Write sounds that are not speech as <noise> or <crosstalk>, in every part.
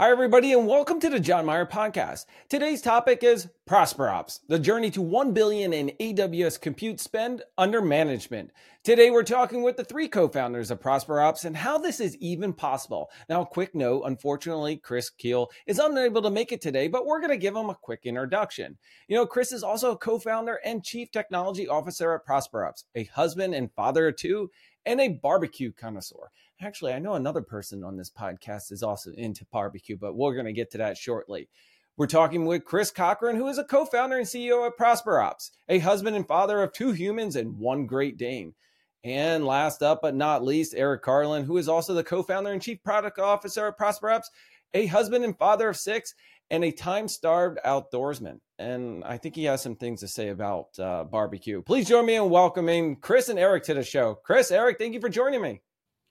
Hi, everybody, and welcome to the Jon Myer Podcast. Today's topic is ProsperOps, the journey to 1 billion in AWS compute spend under management. Today, we're talking with the three co-founders of ProsperOps and how this is even possible. Now, a quick note, unfortunately, Chris Kuehl is unable to make it today, but we're going to give him a quick introduction. You know, Chris is also a co-founder and chief technology officer at ProsperOps, a husband and father of two, and a barbecue connoisseur. Actually, I know another person on this podcast is also into barbecue, but we're going to get to that shortly. We're talking with Chris Cochran, who is a co founder and CEO of ProsperOps, a husband and father of two humans and one Great Dane. And last up but not least, Erik Carlin, who is also the co founder and chief product officer of ProsperOps, a husband and father of six, and a time starved outdoorsman. And I think he has some things to say about uh, barbecue. Please join me in welcoming Chris and Erik to the show. Chris, Erik, thank you for joining me.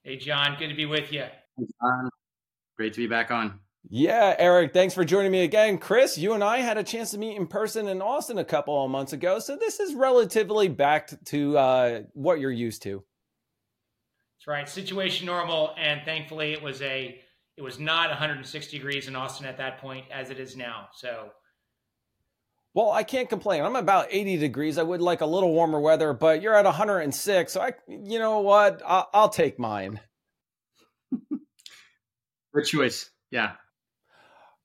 Hey, Jon, good to be with you. Hey, Jon. Great to be back on. Yeah, Erik, thanks for joining me again. Chris, you and I had a chance to meet in person in Austin a couple of months ago, so this is relatively back to uh, what you're used to. That's right, situation normal, and thankfully it was a it was not 160 degrees in Austin at that point as it is now. So well, I can't complain. I'm about 80 degrees. I would like a little warmer weather, but you're at 106. So I, you know what? I'll, I'll take mine. <laughs> Good choice. Yeah.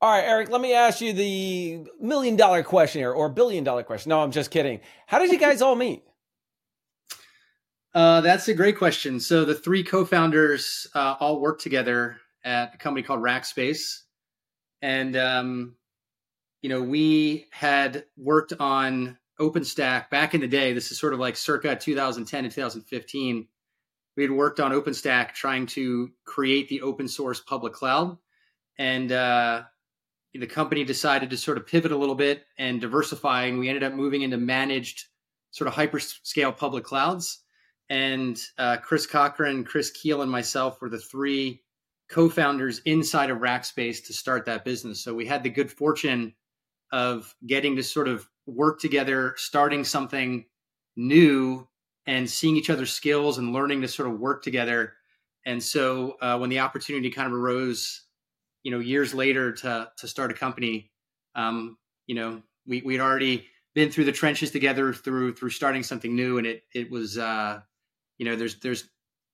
All right, Erik, let me ask you the million dollar question here or billion dollar question. No, I'm just kidding. How did you guys all meet? Uh, that's a great question. So the three co-founders uh, all worked together at a company called Rackspace, and um, you know, we had worked on OpenStack back in the day. This is sort of like circa 2010 and 2015. We had worked on OpenStack trying to create the open source public cloud. And uh, the company decided to sort of pivot a little bit and diversify. And we ended up moving into managed sort of hyperscale public clouds. And uh, Chris Cochran, Chris Kuehl, and myself were the three co founders inside of Rackspace to start that business. So we had the good fortune of getting to sort of work together, starting something new and seeing each other's skills and learning to sort of work together. And so uh, when the opportunity kind of arose, you know, years later to to start a company, um, you know, we we'd already been through the trenches together through through starting something new, and it it was, uh, you know, there's there's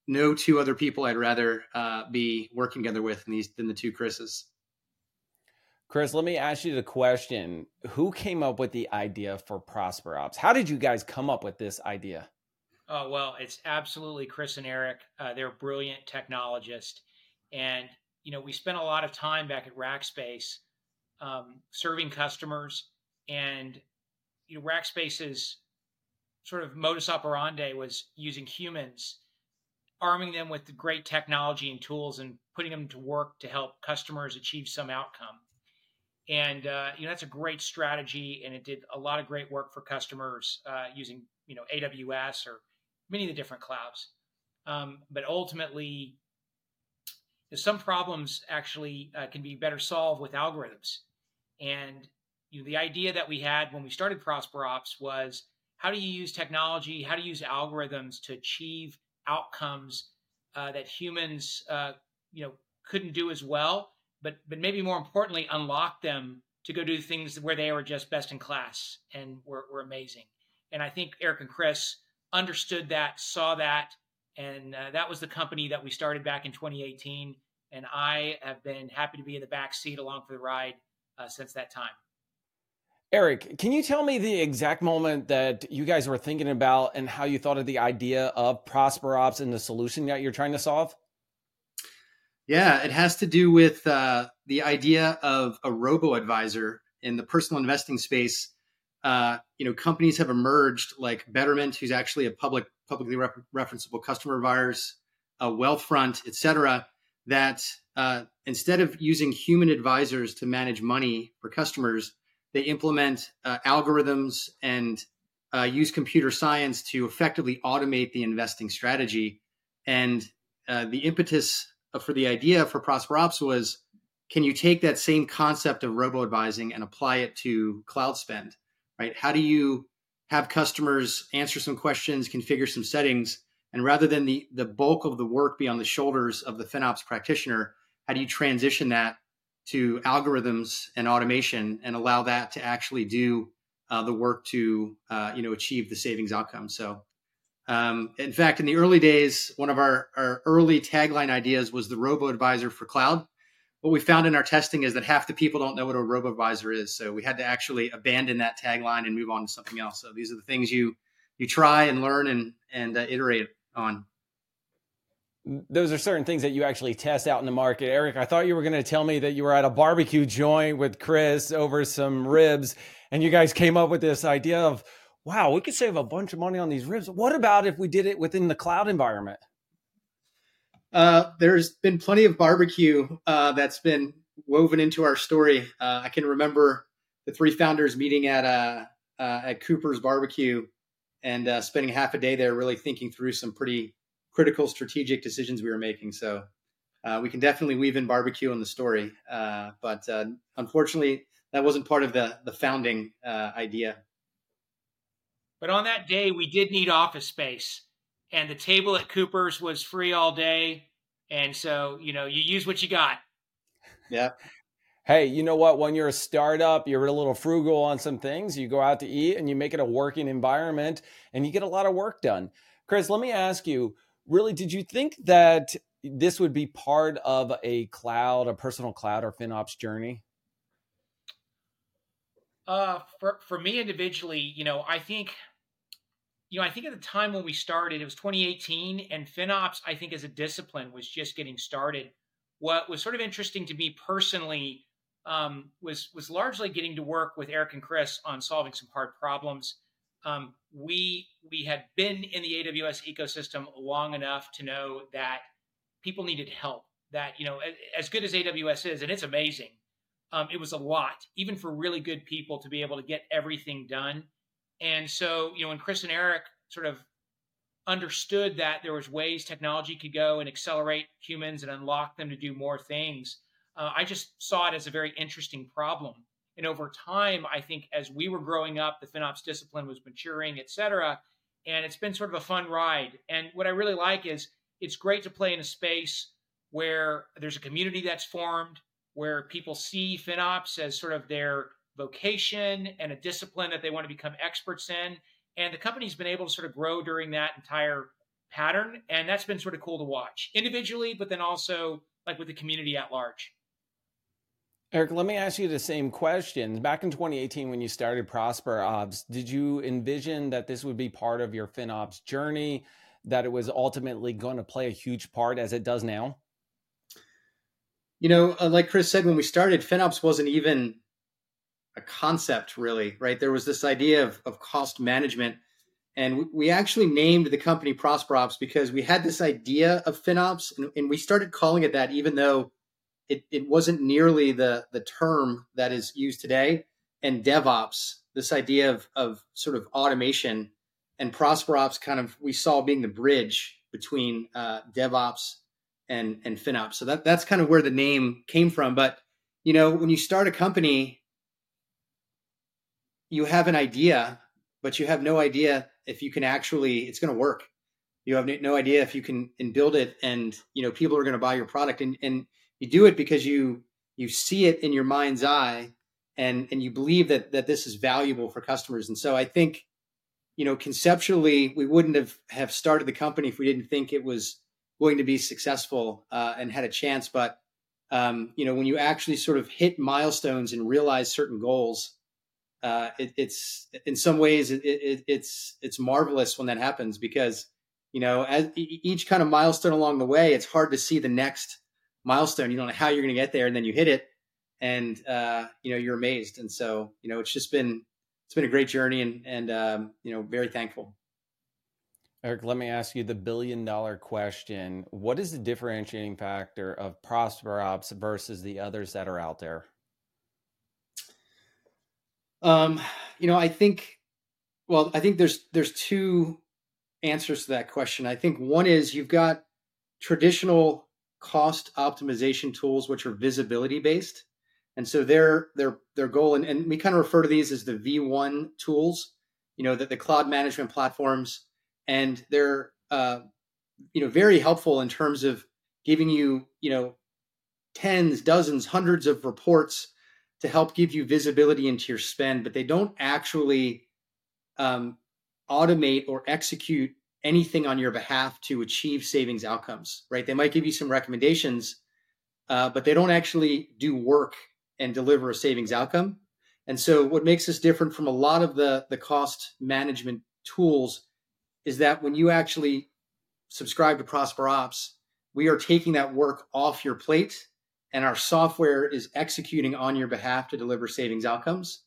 no two other people I'd rather uh, be working together with than these than the two Chris's. Chris, let me ask you the question. Who came up with the idea for ProsperOps? How did you guys come up with this idea? Oh, well, it's absolutely Chris and Erik. Uh, they're brilliant technologists. And, you know, we spent a lot of time back at Rackspace um, serving customers. And, you know, Rackspace's sort of modus operandi was using humans, arming them with great technology and tools and putting them to work to help customers achieve some outcome and uh, you know that's a great strategy and it did a lot of great work for customers uh, using you know aws or many of the different clouds. Um, but ultimately some problems actually uh, can be better solved with algorithms. And you know the idea that we had when we started prosperops was how do you use technology? How do you use algorithms to achieve outcomes uh, that humans uh, you know couldn't do as well but but maybe more importantly, unlock them to go do things where they were just best in class and were, were amazing. And I think Erik and Chris understood that, saw that, and uh, that was the company that we started back in 2018. And I have been happy to be in the back seat along for the ride uh, since that time. Erik, can you tell me the exact moment that you guys were thinking about and how you thought of the idea of ProsperOps and the solution that you're trying to solve? Yeah, it has to do with uh, the idea of a robo advisor in the personal investing space. Uh, you know, companies have emerged like Betterment, who's actually a public, publicly rep- referenceable customer of ours, uh, Wealthfront, et cetera, that uh, instead of using human advisors to manage money for customers, they implement uh, algorithms and uh, use computer science to effectively automate the investing strategy. And uh, the impetus for the idea for ProsperOps was can you take that same concept of robo advising and apply it to cloud spend, right? How do you have customers answer some questions, configure some settings, and rather than the, the bulk of the work be on the shoulders of the FinOps practitioner, how do you transition that to algorithms and automation and allow that to actually do uh, the work to uh, you know achieve the savings outcome. So, um, in fact, in the early days, one of our, our early tagline ideas was the robo advisor for cloud. What we found in our testing is that half the people don't know what a robo advisor is, so we had to actually abandon that tagline and move on to something else. So these are the things you you try and learn and and uh, iterate on those are certain things that you actually test out in the market. Erik, I thought you were going to tell me that you were at a barbecue joint with Chris over some ribs, and you guys came up with this idea of, wow, we could save a bunch of money on these ribs. What about if we did it within the cloud environment? Uh, there's been plenty of barbecue uh, that's been woven into our story. Uh, I can remember the three founders meeting at uh, uh, at Cooper's Barbecue and uh, spending half a day there, really thinking through some pretty critical strategic decisions we were making. So we can definitely weave in barbecue in the story, but unfortunately, that wasn't part of the the founding idea. But on that day, we did need office space, and the table at Cooper's was free all day, and so you know you use what you got. Yeah. Hey, you know what? When you're a startup, you're a little frugal on some things. You go out to eat and you make it a working environment and you get a lot of work done. Chris, let me ask you really, did you think that this would be part of a cloud, a personal cloud or FinOps journey? Uh, for for me individually, you know, I think, you know, I think at the time when we started, it was 2018, and FinOps, I think, as a discipline, was just getting started. What was sort of interesting to me personally um, was was largely getting to work with Erik and Chris on solving some hard problems um, we we had been in the AWS ecosystem long enough to know that people needed help. That you know, as good as AWS is, and it's amazing, um, it was a lot, even for really good people, to be able to get everything done. And so, you know, when Chris and Erik sort of understood that there was ways technology could go and accelerate humans and unlock them to do more things, uh, I just saw it as a very interesting problem. And over time, I think as we were growing up, the FinOps discipline was maturing, et cetera. And it's been sort of a fun ride. And what I really like is it's great to play in a space where there's a community that's formed, where people see FinOps as sort of their vocation and a discipline that they want to become experts in. And the company's been able to sort of grow during that entire pattern. And that's been sort of cool to watch individually, but then also like with the community at large. Erik, let me ask you the same question. Back in 2018, when you started ProsperOps, did you envision that this would be part of your FinOps journey, that it was ultimately going to play a huge part as it does now? You know, uh, like Chris said, when we started, FinOps wasn't even a concept, really, right? There was this idea of, of cost management. And we actually named the company ProsperOps because we had this idea of FinOps, and, and we started calling it that, even though it, it wasn't nearly the the term that is used today. And DevOps, this idea of of sort of automation and ProsperOps, kind of we saw being the bridge between uh, DevOps and and FinOps. So that that's kind of where the name came from. But you know, when you start a company, you have an idea, but you have no idea if you can actually it's going to work. You have no idea if you can and build it, and you know people are going to buy your product. And and you do it because you you see it in your mind's eye and and you believe that that this is valuable for customers and so i think you know conceptually we wouldn't have have started the company if we didn't think it was going to be successful uh, and had a chance but um, you know when you actually sort of hit milestones and realize certain goals uh, it, it's in some ways it, it, it's it's marvelous when that happens because you know as each kind of milestone along the way it's hard to see the next milestone. You don't know how you're going to get there, and then you hit it, and uh, you know you're amazed. And so you know it's just been it's been a great journey, and and um, you know very thankful. Erik, let me ask you the billion dollar question. What is the differentiating factor of ProsperOps versus the others that are out there? Um, you know, I think, well, I think there's there's two answers to that question. I think one is you've got traditional cost optimization tools which are visibility based and so their their their goal and, and we kind of refer to these as the v1 tools you know that the cloud management platforms and they're uh, you know very helpful in terms of giving you you know tens, dozens, hundreds of reports to help give you visibility into your spend, but they don't actually um, automate or execute anything on your behalf to achieve savings outcomes, right? They might give you some recommendations, uh, but they don't actually do work and deliver a savings outcome. And so, what makes us different from a lot of the the cost management tools is that when you actually subscribe to ProsperOps, we are taking that work off your plate and our software is executing on your behalf to deliver savings outcomes.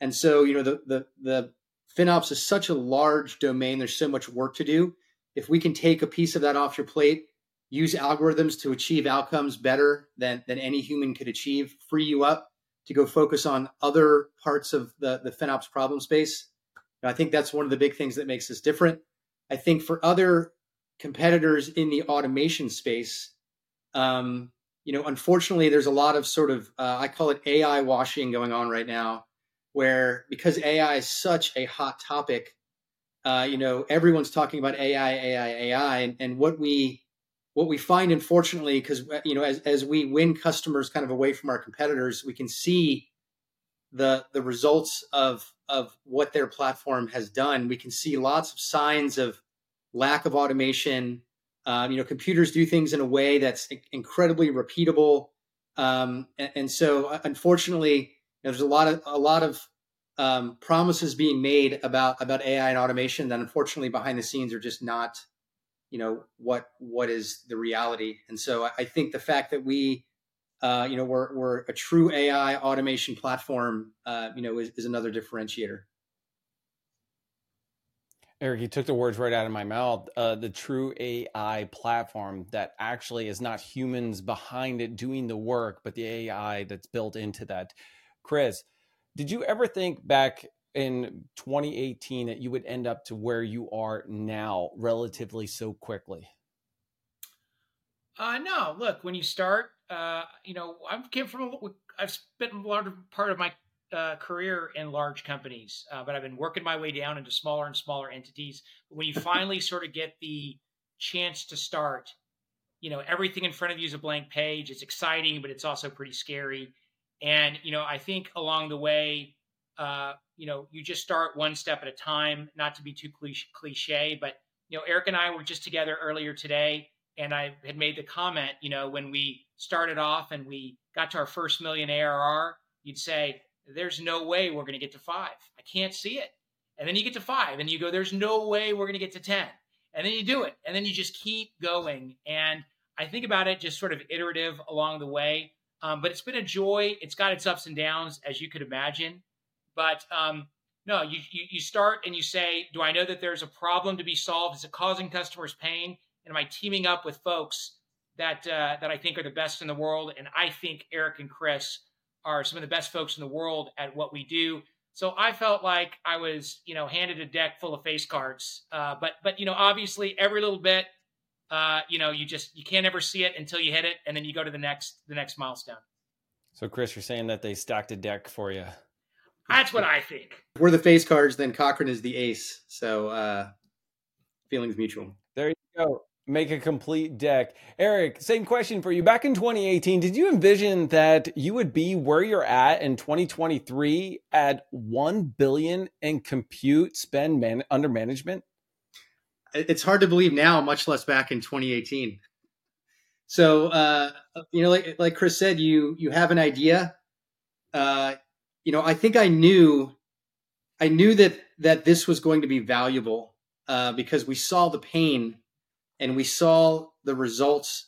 And so, you know, the the the FinOps is such a large domain. There's so much work to do. If we can take a piece of that off your plate, use algorithms to achieve outcomes better than than any human could achieve, free you up to go focus on other parts of the the FinOps problem space. I think that's one of the big things that makes us different. I think for other competitors in the automation space, um, you know, unfortunately, there's a lot of sort of uh, I call it AI washing going on right now, where because AI is such a hot topic, uh, you know, everyone's talking about AI, AI, AI, and, and what we what we find, unfortunately, because uh, you know, as as we win customers kind of away from our competitors, we can see the the results of of what their platform has done. We can see lots of signs of lack of automation, um, you know, computers do things in a way that's incredibly repeatable, um, and, and, so uh, unfortunately, you know, there's a lot of a lot of um, promises being made about about AI and automation that unfortunately behind the scenes are just not, you know, what what is the reality. And so I, I think the fact that we, uh, you know, we're we're a true AI automation platform, uh, you know, is, is another differentiator. Erik, you took the words right out of my mouth. Uh, the true AI platform that actually is not humans behind it doing the work, but the AI that's built into that. Chris, did you ever think back in 2018 that you would end up to where you are now relatively so quickly? Uh, no, look, when you start, uh, you know, I came from, I've spent a large part of my uh, career in large companies, uh, but I've been working my way down into smaller and smaller entities. But when you <laughs> finally sort of get the chance to start, you know, everything in front of you is a blank page. It's exciting, but it's also pretty scary. And, you know, I think along the way, uh, you know, you just start one step at a time, not to be too cliche, but, you know, Erik and I were just together earlier today, and I had made the comment, you know, when we started off and we got to our first million ARR, you'd say, there's no way we're going to get to five. I can't see it. And then you get to five and you go, there's no way we're going to get to 10. And then you do it. And then you just keep going. And I think about it just sort of iterative along the way. Um, but it's been a joy. It's got its ups and downs, as you could imagine. But um, no, you, you, you start and you say, do I know that there's a problem to be solved? Is it causing customers pain? And am I teaming up with folks that uh, that I think are the best in the world? And I think Erik and Chris are some of the best folks in the world at what we do. So I felt like I was, you know, handed a deck full of face cards. Uh, but but you know, obviously, every little bit, uh, you know, you just you can't ever see it until you hit it, and then you go to the next the next milestone. So, Chris, you're saying that they stacked a deck for you. That's what I think. We're the face cards, then Cochran is the ace. So, uh, feelings mutual. There you go make a complete deck. Erik, same question for you. Back in 2018, did you envision that you would be where you're at in 2023 at 1 billion in compute spend man- under management? It's hard to believe now, much less back in 2018. So, uh, you know, like, like Chris said, you, you have an idea. Uh, you know, I think I knew, I knew that, that this was going to be valuable, uh, because we saw the pain and we saw the results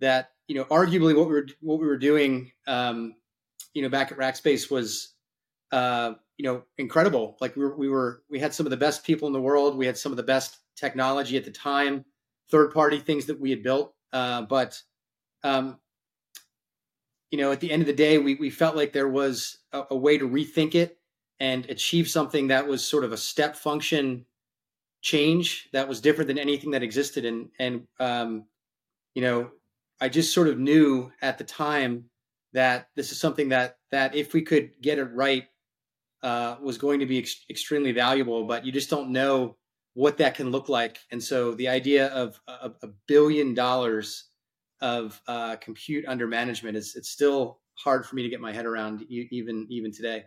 that you know arguably what we were what we were doing um, you know back at Rackspace was uh, you know incredible. Like we were, we were we had some of the best people in the world. We had some of the best technology at the time, third party things that we had built. Uh, but um, you know, at the end of the day, we we felt like there was a, a way to rethink it and achieve something that was sort of a step function change that was different than anything that existed. And and um, you know i just sort of knew at the time that this is something that that if we could get it right uh, was going to be ex- extremely valuable. But you just don't know what that can look like. And so the idea of a, a billion dollars of uh, compute under management is it's still hard for me to get my head around even even today.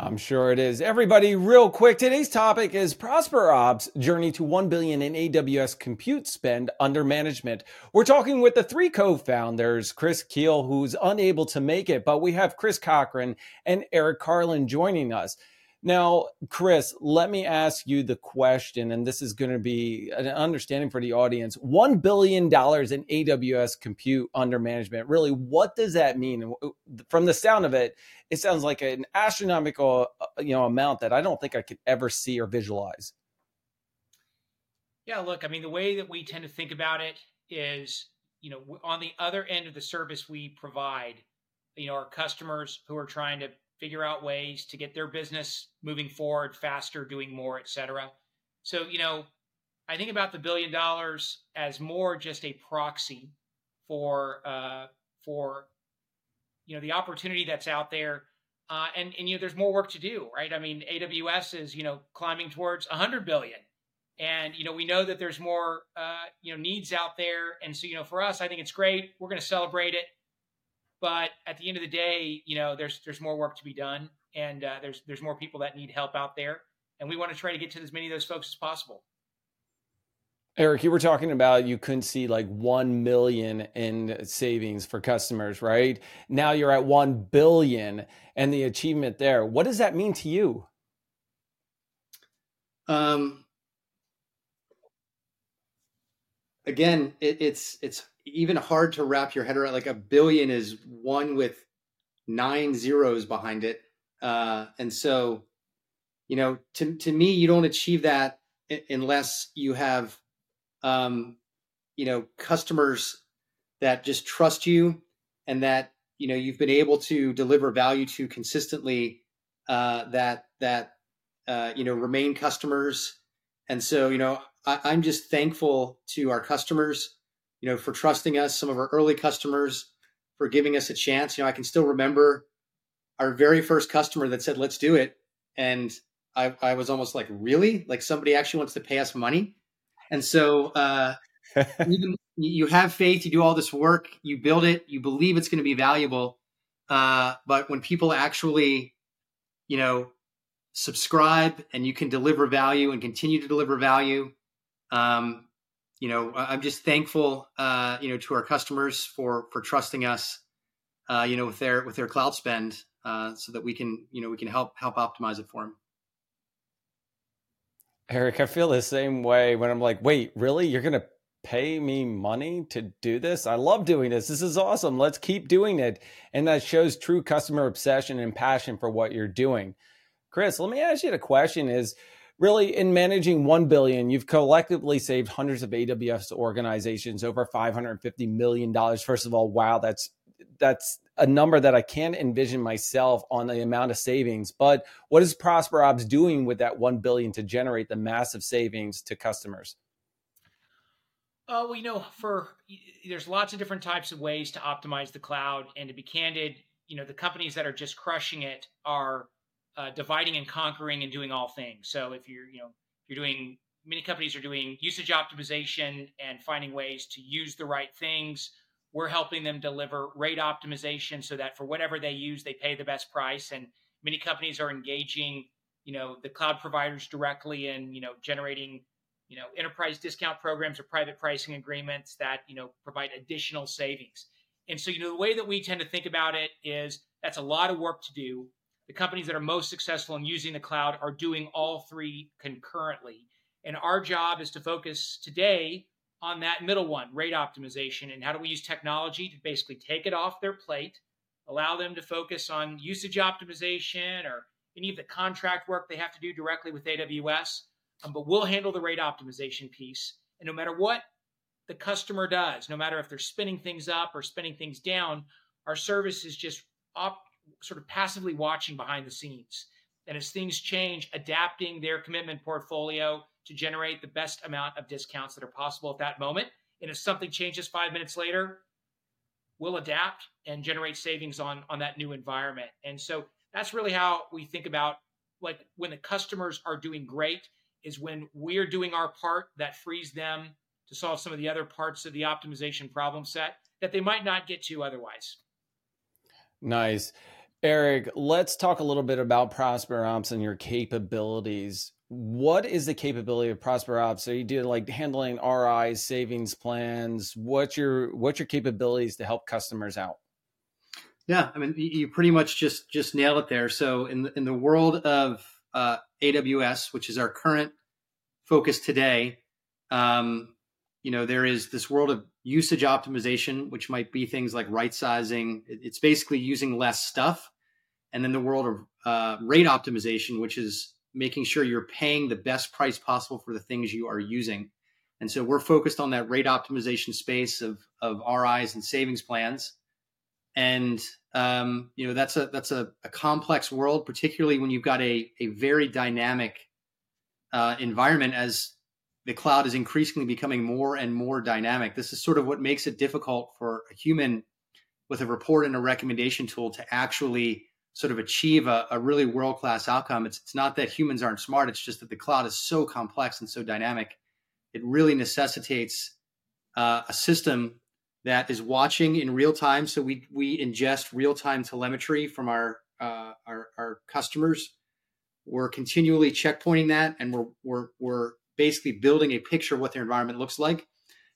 I'm sure it is. Everybody, real quick, today's topic is ProsperOps' journey to 1 billion in AWS compute spend under management. We're talking with the three co-founders, Chris Kuehl, who's unable to make it, but we have Chris Cochran and Erik Carlin joining us. Now, Chris, let me ask you the question, and this is going to be an understanding for the audience. $1 billion in AWS compute under management. Really, what does that mean? From the sound of it, it sounds like an astronomical uh, you know, amount that I don't think I could ever see or visualize. Yeah, look, I mean, the way that we tend to think about it is, you know, on the other end of the service we provide, you know, our customers who are trying to figure out ways to get their business moving forward faster, doing more, et cetera. So, you know, I think about the billion dollars as more just a proxy for uh, for you know the opportunity that's out there, uh, and and you know there's more work to do, right? I mean, AWS is you know climbing towards 100 billion, and you know we know that there's more uh, you know needs out there, and so you know for us, I think it's great. We're going to celebrate it. But at the end of the day, you know, there's there's more work to be done, and uh, there's there's more people that need help out there, and we want to try to get to as many of those folks as possible. Erik, you were talking about you couldn't see like 1 million in savings for customers, right? Now you're at 1 billion and the achievement there. What does that mean to you? Um, again, it, it's, it's even hard to wrap your head around. Like a billion is one with nine zeros behind it, uh, and so you know, to to me, you don't achieve that unless you have, um, you know, customers that just trust you and that you know you've been able to deliver value to consistently. Uh, that that uh, you know remain customers, and so you know I, I'm just thankful to our customers you know, for trusting us, some of our early customers for giving us a chance. You know, I can still remember our very first customer that said, let's do it. And I, I was almost like, really? Like somebody actually wants to pay us money? And so, uh, <laughs> even you have faith, you do all this work, you build it, you believe it's going to be valuable. Uh, but when people actually, you know, subscribe and you can deliver value and continue to deliver value, um, you know, I'm just thankful, uh, you know, to our customers for for trusting us, uh, you know, with their with their cloud spend, uh, so that we can, you know, we can help help optimize it for them. Erik, I feel the same way when I'm like, wait, really? You're gonna pay me money to do this? I love doing this. This is awesome. Let's keep doing it. And that shows true customer obsession and passion for what you're doing. Chris, let me ask you the question is really in managing 1 billion you've collectively saved hundreds of aws organizations over 550 million dollars. First of all wow that's that's a number that i can't envision myself on the amount of savings. But what is prosper ops doing with that 1 billion to generate the massive savings to customers? Oh, well, you know, for there's lots of different types of ways to optimize the cloud, and to be candid, you know, the companies that are just crushing it are uh, dividing and conquering and doing all things. So if you're, you know, you're doing many companies are doing usage optimization and finding ways to use the right things. We're helping them deliver rate optimization so that for whatever they use, they pay the best price. And many companies are engaging, you know, the cloud providers directly in, you know, generating, you know, enterprise discount programs or private pricing agreements that, you know, provide additional savings. And so, you know, the way that we tend to think about it is that's a lot of work to do the companies that are most successful in using the cloud are doing all three concurrently. And our job is to focus today on that middle one, rate optimization, and how do we use technology to basically take it off their plate, allow them to focus on usage optimization or any of the contract work they have to do directly with AWS. Um, but we'll handle the rate optimization piece. And no matter what the customer does, no matter if they're spinning things up or spinning things down, our service is just op- sort of passively watching behind the scenes. And as things change, adapting their commitment portfolio to generate the best amount of discounts that are possible at that moment. And if something changes five minutes later, we'll adapt and generate savings on, on that new environment. And so that's really how we think about like when the customers are doing great is when we're doing our part that frees them to solve some of the other parts of the optimization problem set that they might not get to otherwise. Nice. Erik, let's talk a little bit about ProsperOps and your capabilities. What is the capability of ProsperOps? So you do like handling RIs, savings plans. What's your what's your capabilities to help customers out? Yeah, I mean, you pretty much just just nailed it there. So in the, in the world of uh, AWS, which is our current focus today, um, you know, there is this world of usage optimization, which might be things like right sizing. It's basically using less stuff, and then the world of uh, rate optimization, which is making sure you're paying the best price possible for the things you are using. And so we're focused on that rate optimization space of of RIs and savings plans and um, you know that's a that's a, a, complex world, particularly when you've got a a very dynamic uh, environment as the cloud is increasingly becoming more and more dynamic. This is sort of what makes it difficult for a human with a report and a recommendation tool to actually sort of achieve a, a really world class outcome. It's, it's not that humans aren't smart, it's just that the cloud is so complex and so dynamic. It really necessitates uh, a system that is watching in real time. So we we ingest real time telemetry from our, uh, our our customers. We're continually checkpointing that, and we're we're we're basically building a picture of what their environment looks like.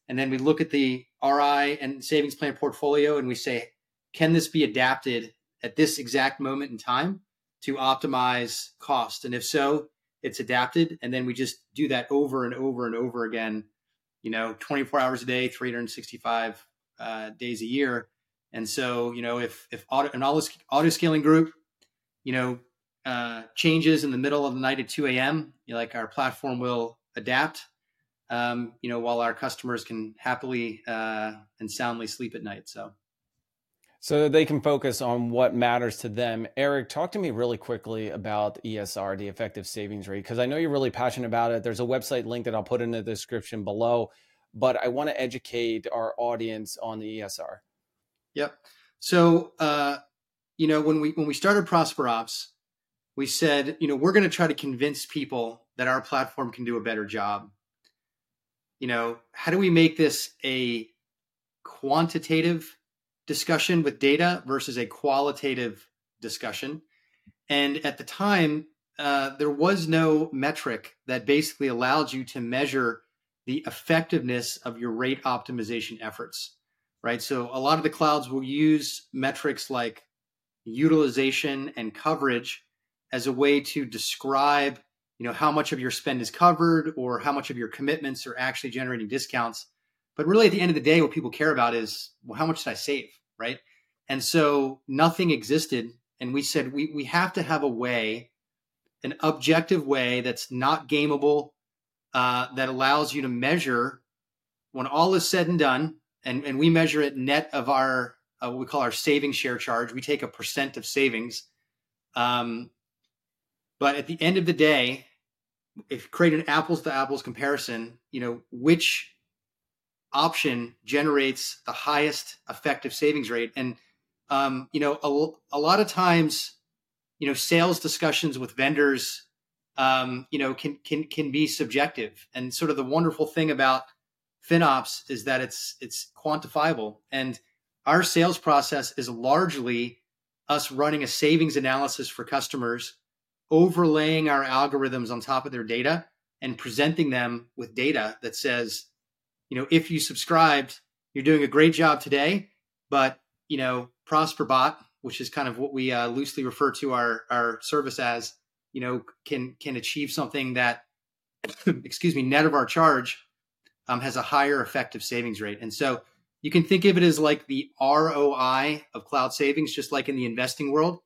And then we look at the RI and savings plan portfolio, and we say, can this be adapted at this exact moment in time to optimize cost? And if so, it's adapted, and then we just do that over and over and over again. You know, 24 hours a day, 365 uh, days a year. And so, you know, if if auto, an auto, auto scaling group, you know, uh, changes in the middle of the night at 2 a.m., you know, like our platform will adapt. Um, you know, while our customers can happily uh, and soundly sleep at night. So. So they can focus on what matters to them. Erik, talk to me really quickly about ESR, the effective savings rate, because I know you're really passionate about it. There's a website link that I'll put in the description below but I want to educate our audience on the ESR. Yep. So, uh, you know, when we when we started ProsperOps, we said, you know, we're going to try to convince people that our platform can do a better job. You know, how do we make this a quantitative discussion with data versus a qualitative discussion? And at the time, uh, there was no metric that basically allowed you to measure the effectiveness of your rate optimization efforts, right? So a lot of the clouds will use metrics like utilization and coverage as a way to describe, you know, how much of your spend is covered or how much of your commitments are actually generating discounts. But really at the end of the day, what people care about is, well, how much did I save, right? And so nothing existed. And we said, we, we have to have a way, an objective way that's not gameable, uh, that allows you to measure when all is said and done, and, and we measure it net of our uh, what we call our savings share charge. We take a percent of savings. Um, but at the end of the day, if create an apples to apples comparison, you know, which option generates the highest effective savings rate? And, um, you know, a, a lot of times, you know, sales discussions with vendors um, you know, can can can be subjective. And sort of the wonderful thing about FinOps is that it's it's quantifiable. And our sales process is largely us running a savings analysis for customers, overlaying our algorithms on top of their data, and presenting them with data that says, you know, if you subscribed, you're doing a great job today, but you know, ProsperBot, which is kind of what we uh, loosely refer to our our service as, you know, can can achieve something that, <clears throat> excuse me, net of our charge, um, has a higher effective savings rate. And so you can think of it as like the ROI of cloud savings, just like in the investing world.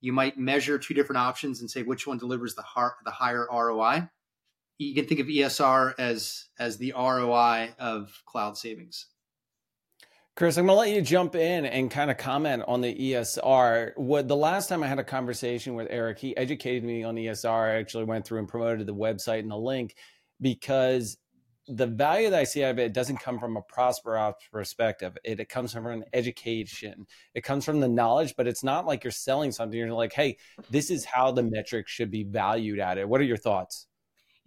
You might measure two different options and say which one delivers the, har- the higher ROI. You can think of ESR as as the ROI of cloud savings. Chris, I'm going to let you jump in and kind of comment on the ESR. What the last time I had a conversation with Erik, he educated me on ESR. I actually went through and promoted the website and the link because the value that I see out of it doesn't come from a ProsperOps perspective. It, it comes from an education. It comes from the knowledge, but it's not like you're selling something. You're like, hey, this is how the metric should be valued at it. What are your thoughts?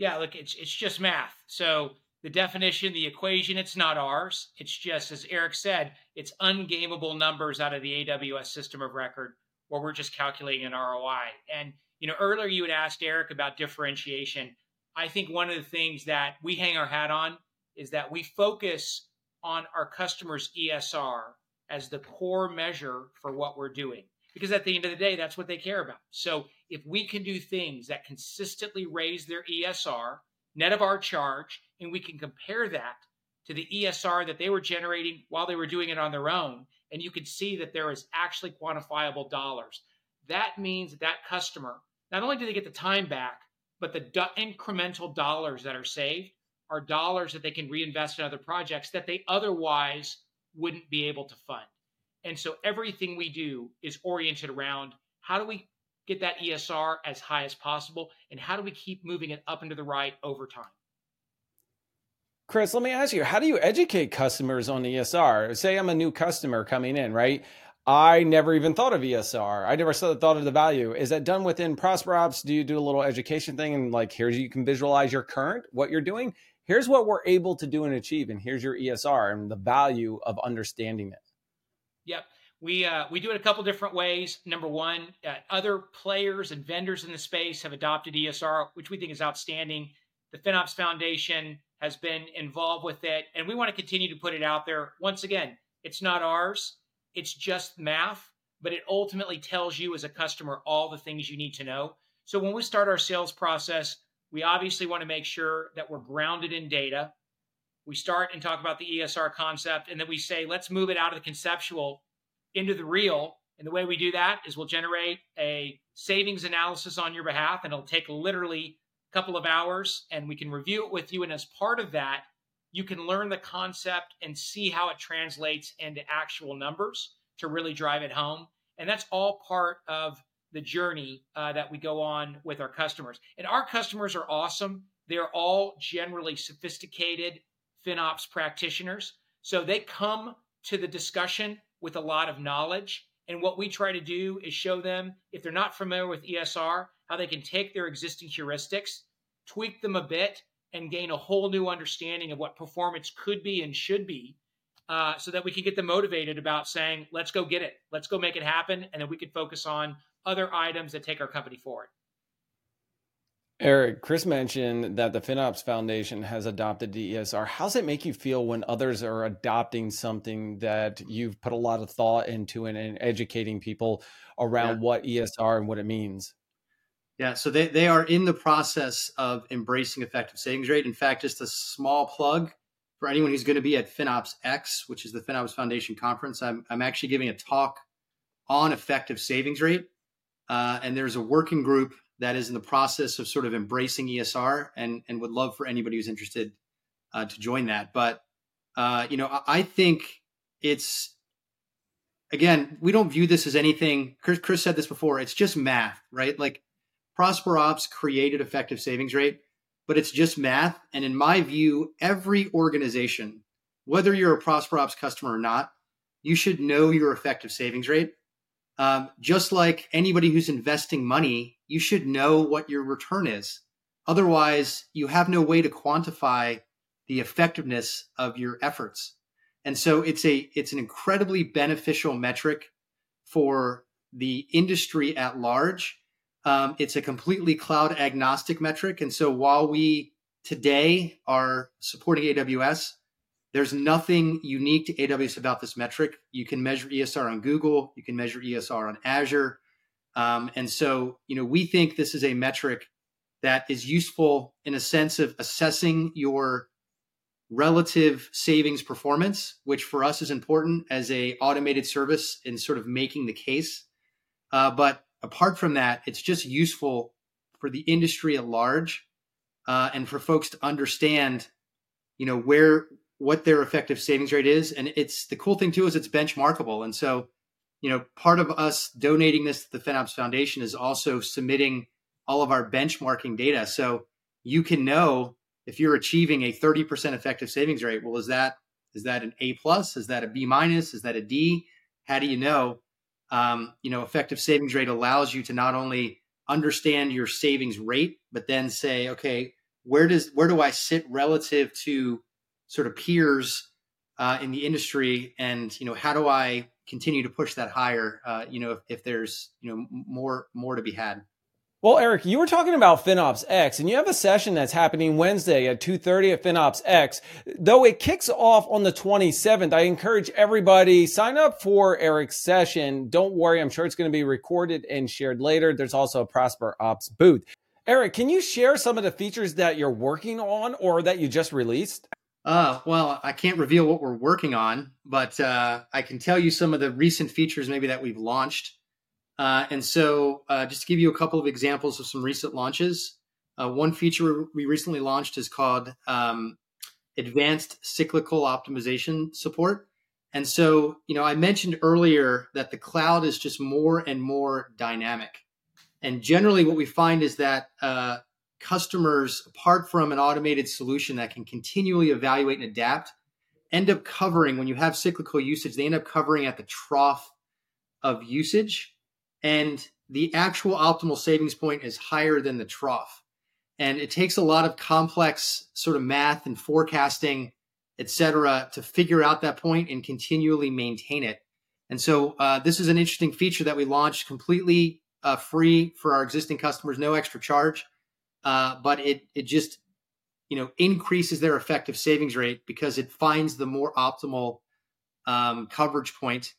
Yeah, look, it's it's just math. So the definition, the equation, it's not ours. It's just, as Erik said, it's ungameable numbers out of the AWS system of record where we're just calculating an ROI. And, you know, earlier you had asked Erik about differentiation. I think one of the things that we hang our hat on is that we focus on our customers' ESR as the core measure for what we're doing. Because at the end of the day, that's what they care about. So if we can do things that consistently raise their ESR, net of our charge, and we can compare that to the ESR that they were generating while they were doing it on their own, and you can see that there is actually quantifiable dollars. That means that, that customer, not only do they get the time back, but the do- incremental dollars that are saved are dollars that they can reinvest in other projects that they otherwise wouldn't be able to fund. And so everything we do is oriented around how do we get that ESR as high as possible and how do we keep moving it up and to the right over time? Chris, let me ask you, how do you educate customers on ESR? Say I'm a new customer coming in, right? I never even thought of ESR. I never thought of the value. Is that done within ProsperOps? Do you do a little education thing and like here's you can visualize your current, what you're doing? Here's what we're able to do and achieve, and here's your ESR and the value of understanding it. Yep. We, uh, we do it a couple different ways. Number one, uh, other players and vendors in the space have adopted ESR, which we think is outstanding. The FinOps Foundation has been involved with it, and we want to continue to put it out there. Once again, it's not ours, it's just math, but it ultimately tells you as a customer all the things you need to know. So when we start our sales process, we obviously want to make sure that we're grounded in data. We start and talk about the ESR concept, and then we say, let's move it out of the conceptual into the real. And the way we do that is we'll generate a savings analysis on your behalf, and it'll take literally a couple of hours and we can review it with you. And as part of that, you can learn the concept and see how it translates into actual numbers to really drive it home. And that's all part of the journey uh, that we go on with our customers. And our customers are awesome. They're all generally sophisticated FinOps practitioners. So they come to the discussion with a lot of knowledge. And what we try to do is show them, if they're not familiar with ESR, how they can take their existing heuristics, tweak them a bit, and gain a whole new understanding of what performance could be and should be uh, so that we can get them motivated about saying, let's go get it, let's go make it happen. And then we can focus on other items that take our company forward. Erik, Chris mentioned that the FinOps Foundation has adopted the ESR. How's it make you feel when others are adopting something that you've put a lot of thought into and, and educating people around yeah. what ESR and what it means? Yeah, so they, they are in the process of embracing effective savings rate. In fact, just a small plug for anyone who's going to be at FinOps X, which is the FinOps Foundation conference. I'm, I'm actually giving a talk on effective savings rate. Uh, and there's a working group that is in the process of sort of embracing ESR and, and would love for anybody who's interested uh, to join that. But, uh, you know, I, I think it's, again, we don't view this as anything. Chris, Chris said this before. It's just math, right? Like ProsperOps created effective savings rate, but it's just math. And in my view, every organization, whether you're a ProsperOps customer or not, you should know your effective savings rate. Um, just like anybody who's investing money, you should know what your return is. Otherwise, you have no way to quantify the effectiveness of your efforts. And so it's a it's an incredibly beneficial metric for the industry at large um, it's a completely cloud agnostic metric. And so while we today are supporting AWS, there's nothing unique to AWS about this metric. You can measure ESR on Google, you can measure ESR on Azure. Um, and so, you know, we think this is a metric that is useful in a sense of assessing your relative savings performance, which for us is important as a automated service in sort of making the case. Uh, but apart from that, it's just useful for the industry at large uh, and for folks to understand, you know, where what their effective savings rate is. And it's the cool thing too is it's benchmarkable. And so, you know, part of us donating this to the FinOps Foundation is also submitting all of our benchmarking data. So you can know if you're achieving a 30% effective savings rate. Well, is that is that an A plus? Is that a B minus? Is that a D? How do you know? um, you know, effective savings rate allows you to not only understand your savings rate, but then say, okay, where does where do I sit relative to sort of peers uh, in the industry, and you know how do I continue to push that higher? Uh, you know if, if there's you know more more to be had. Well, Erik, you were talking about FinOps X, and you have a session that's happening Wednesday at 2.30 at FinOps X. Though it kicks off on the 27th, I encourage everybody, sign up for Erik's session. Don't worry, I'm sure it's going to be recorded and shared later. There's also a ProsperOps booth. Erik, can you share some of the features that you're working on or that you just released? Uh, well, I can't reveal what we're working on, but uh, I can tell you some of the recent features maybe that we've launched. Uh, and so, uh, just to give you a couple of examples of some recent launches, uh, one feature we recently launched is called um, Advanced Cyclical Optimization Support. And so, you know, I mentioned earlier that the cloud is just more and more dynamic. And generally, what we find is that uh, customers, apart from an automated solution that can continually evaluate and adapt, end up covering when you have cyclical usage, they end up covering at the trough of usage and the actual optimal savings point is higher than the trough. And it takes a lot of complex sort of math and forecasting, et cetera, to figure out that point and continually maintain it. And so uh, this is an interesting feature that we launched completely uh, free for our existing customers, no extra charge. Uh, but it it just you know increases their effective savings rate because it finds the more optimal um, coverage point.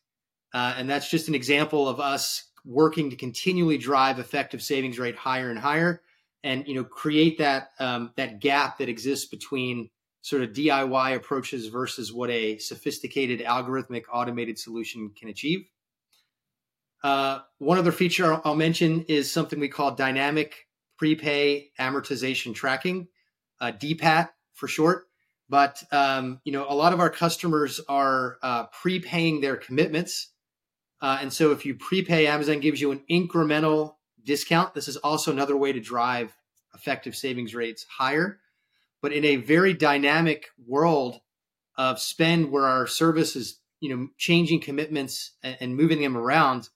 Uh, and that's just an example of us working to continually drive effective savings rate higher and higher and you know create that um, that gap that exists between sort of DIY approaches versus what a sophisticated algorithmic automated solution can achieve. Uh, one other feature I'll mention is something we call dynamic prepay amortization tracking, uh, DPAT for short. But um, you know, a lot of our customers are uh, prepaying their commitments uh, and so if you prepay, Amazon gives you an incremental discount. This is also another way to drive effective savings rates higher. But in a very dynamic world of spend where our service is, you know, changing commitments and, and moving them around,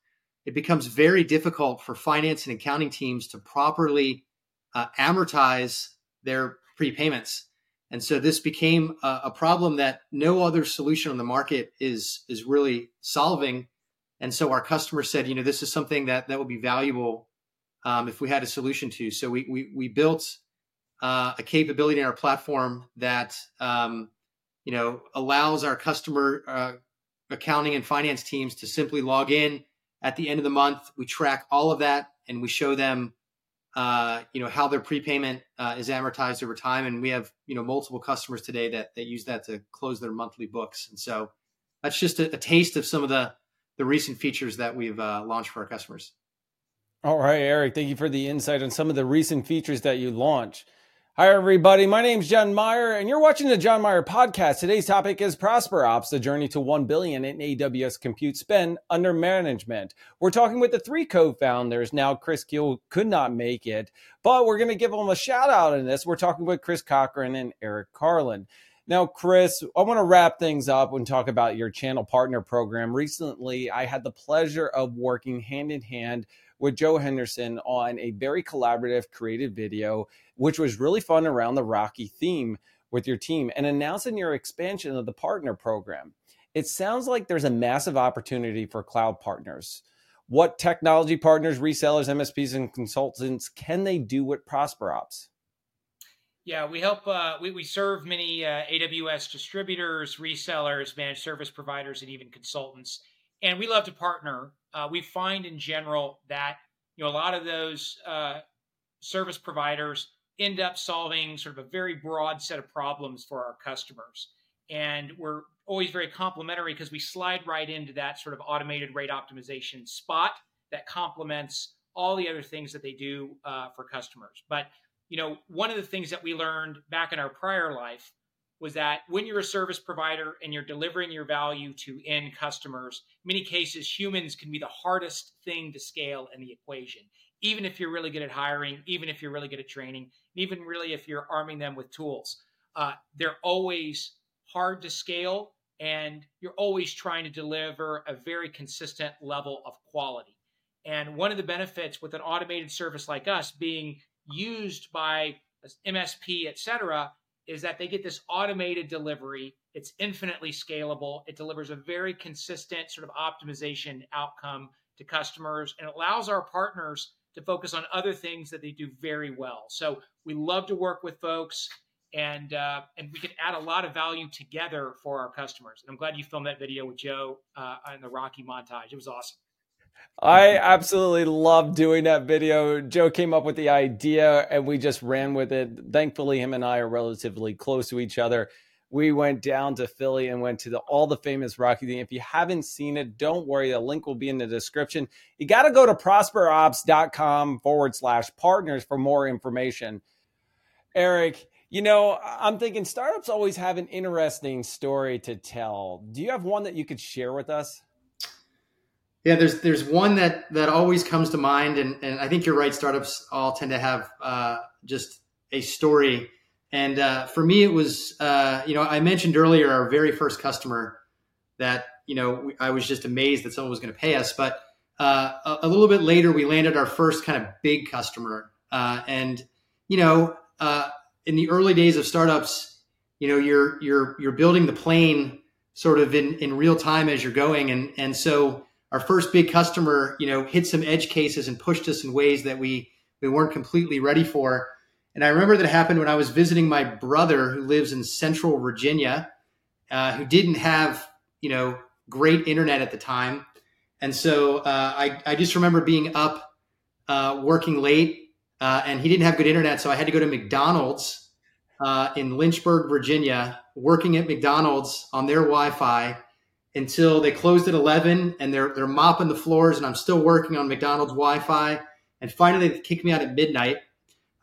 it becomes very difficult for finance and accounting teams to properly uh, amortize their prepayments. And so this became a, a problem that no other solution on the market is is really solving and so our customer said, you know, this is something that that would be valuable um, if we had a solution to. So we we, we built uh, a capability in our platform that um, you know allows our customer uh, accounting and finance teams to simply log in at the end of the month. We track all of that and we show them. Uh, you know how their prepayment uh, is amortized over time, and we have you know multiple customers today that that use that to close their monthly books. And so that's just a, a taste of some of the the recent features that we've uh, launched for our customers. All right, Erik, thank you for the insight on some of the recent features that you launched. Hi, everybody. My name is Jon Myer, and you're watching the Jon Myer podcast. Today's topic is ProsperOps, the journey to 1 billion in AWS compute spend under management. We're talking with the three co-founders. Now, Chris Kuehl could not make it, but we're going to give them a shout out in this. We're talking with Chris Cochran and Erik Carlin. Now, Chris, I want to wrap things up and talk about your channel partner program. Recently, I had the pleasure of working hand in hand with Joe Henderson on a very collaborative creative video, which was really fun around the Rocky theme with your team and announcing your expansion of the partner program. It sounds like there's a massive opportunity for cloud partners. What technology partners, resellers, MSPs, and consultants can they do with ProsperOps? Yeah, we help. Uh, we we serve many uh, AWS distributors, resellers, managed service providers, and even consultants. And we love to partner. Uh, we find in general that you know a lot of those uh, service providers end up solving sort of a very broad set of problems for our customers, and we're always very complimentary because we slide right into that sort of automated rate optimization spot that complements all the other things that they do uh, for customers. But you know, one of the things that we learned back in our prior life was that when you're a service provider and you're delivering your value to end customers, many cases humans can be the hardest thing to scale in the equation. Even if you're really good at hiring, even if you're really good at training, even really if you're arming them with tools, uh, they're always hard to scale, and you're always trying to deliver a very consistent level of quality. And one of the benefits with an automated service like us being used by MSP, et cetera, is that they get this automated delivery. It's infinitely scalable. It delivers a very consistent sort of optimization outcome to customers and allows our partners to focus on other things that they do very well. So we love to work with folks and uh, and we can add a lot of value together for our customers. And I'm glad you filmed that video with Joe uh, in the Rocky montage. It was awesome. I absolutely love doing that video. Joe came up with the idea and we just ran with it. Thankfully, him and I are relatively close to each other. We went down to Philly and went to the, all the famous Rocky. Thing. If you haven't seen it, don't worry. The link will be in the description. You got to go to prosperops.com forward slash partners for more information. Erik, you know, I'm thinking startups always have an interesting story to tell. Do you have one that you could share with us? Yeah, there's there's one that that always comes to mind, and and I think you're right. Startups all tend to have uh, just a story, and uh, for me, it was uh, you know I mentioned earlier our very first customer that you know I was just amazed that someone was going to pay us, but uh, a, a, little bit later we landed our first kind of big customer, uh, and you know uh, in the early days of startups, you know you're you're you're building the plane sort of in in real time as you're going, and and so our first big customer, you know, hit some edge cases and pushed us in ways that we we weren't completely ready for. And I remember that happened when I was visiting my brother who lives in Central Virginia, uh, who didn't have you know great internet at the time, and so uh, I I just remember being up uh, working late, uh, and he didn't have good internet, so I had to go to McDonald's uh, in Lynchburg, Virginia, working at McDonald's on their Wi-Fi until they closed at 11 and they're, they're mopping the floors and I'm still working on McDonald's Wi-Fi. And finally they kicked me out at midnight.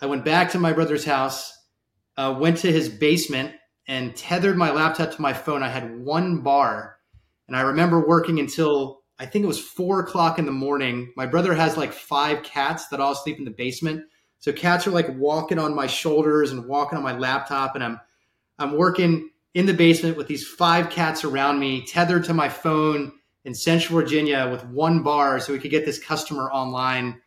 I went back to my brother's house, uh, went to his basement and tethered my laptop to my phone. I had one bar and I remember working until I think it was four o'clock in the morning. My brother has like five cats that all sleep in the basement. So cats are like walking on my shoulders and walking on my laptop and I'm, I'm working in the basement with these five cats around me, tethered to my phone in Central Virginia with one bar, so we could get this customer online,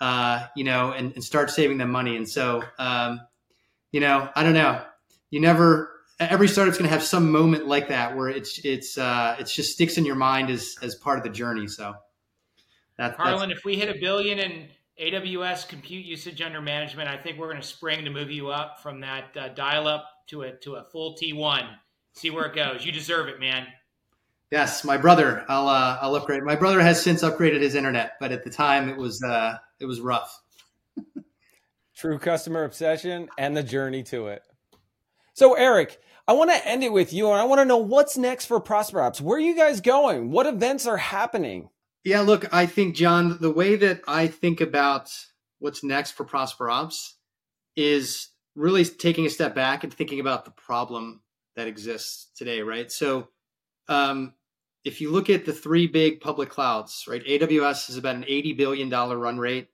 uh, you know, and, and, start saving them money. And so, um, you know, I don't know. You never. Every startup's going to have some moment like that where it's it's uh, it's just sticks in your mind as as part of the journey. So, that, Harlan, if we hit a billion in AWS compute usage under management, I think we're going to spring to move you up from that uh, dial up to a to a full T1. See where it goes. You deserve it, man. Yes, my brother. I'll uh, I'll upgrade. My brother has since upgraded his internet, but at the time it was uh, it was rough. <laughs> True customer obsession and the journey to it. So, Erik, I want to end it with you, and I want to know what's next for Prosper Ops. Where are you guys going? What events are happening? Yeah, look, I think Jon, the way that I think about what's next for ProsperOps is really taking a step back and thinking about the problem that exists today, right? So, um, if you look at the three big public clouds, right, AWS is about an $80 billion run rate.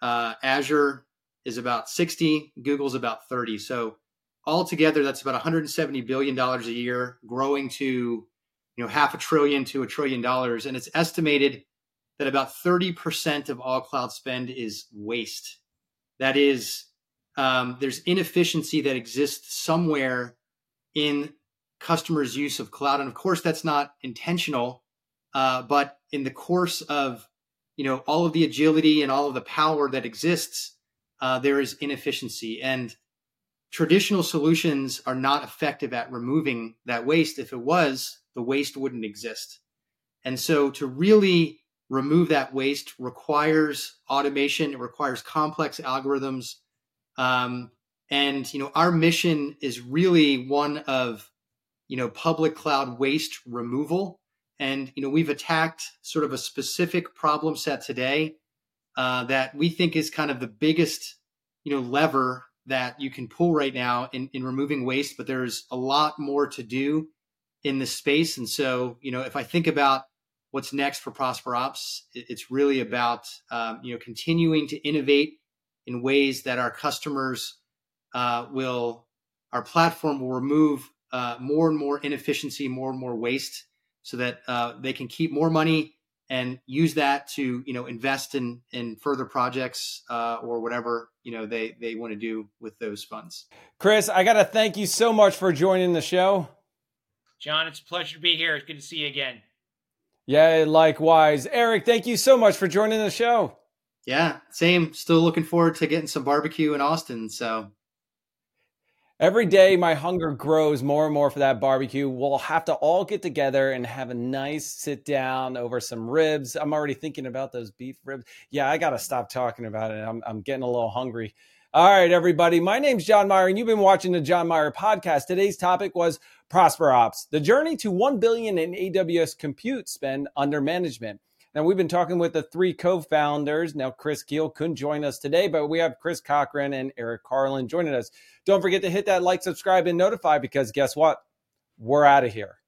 Uh, Azure is about 60, Google's about 30. So altogether, that's about 170 billion dollars a year, growing to you know half a trillion to a trillion dollars, and it's estimated that about 30% of all cloud spend is waste. That is um, there's inefficiency that exists somewhere in customers' use of cloud, and of course that's not intentional. Uh, but in the course of you know all of the agility and all of the power that exists, uh, there is inefficiency, and traditional solutions are not effective at removing that waste. If it was, the waste wouldn't exist. And so to really remove that waste requires automation. It requires complex algorithms um, and you know, our mission is really one of you know public cloud waste removal. And you know, we've attacked sort of a specific problem set today uh, that we think is kind of the biggest you know lever that you can pull right now in, in removing waste. But there's a lot more to do in this space. And so, you know, if I think about what's next for ProsperOps, it's really about um, you know continuing to innovate in ways that our customers uh, will, our platform will remove uh, more and more inefficiency, more and more waste, so that uh, they can keep more money and use that to you know invest in in further projects uh, or whatever you know they they want to do with those funds. Chris, I got to thank you so much for joining the show. Jon, it's a pleasure to be here. It's good to see you again. Yeah, likewise. Erik, thank you so much for joining the show. Yeah, same. Still looking forward to getting some barbecue in Austin. So Every day, my hunger grows more and more for that barbecue. We'll have to all get together and have a nice sit down over some ribs. I'm already thinking about those beef ribs. Yeah, I got to stop talking about it. I'm, I'm getting a little hungry. All right, everybody. My name's Jon Myer, and you've been watching the Jon Myer podcast. Today's topic was ProsperOps, the journey to 1 billion in AWS compute spend under management. Now, we've been talking with the three co founders. Now, Chris Kuehl couldn't join us today, but we have Chris Cochran and Erik Carlin joining us. Don't forget to hit that like, subscribe, and notify because guess what? We're out of here.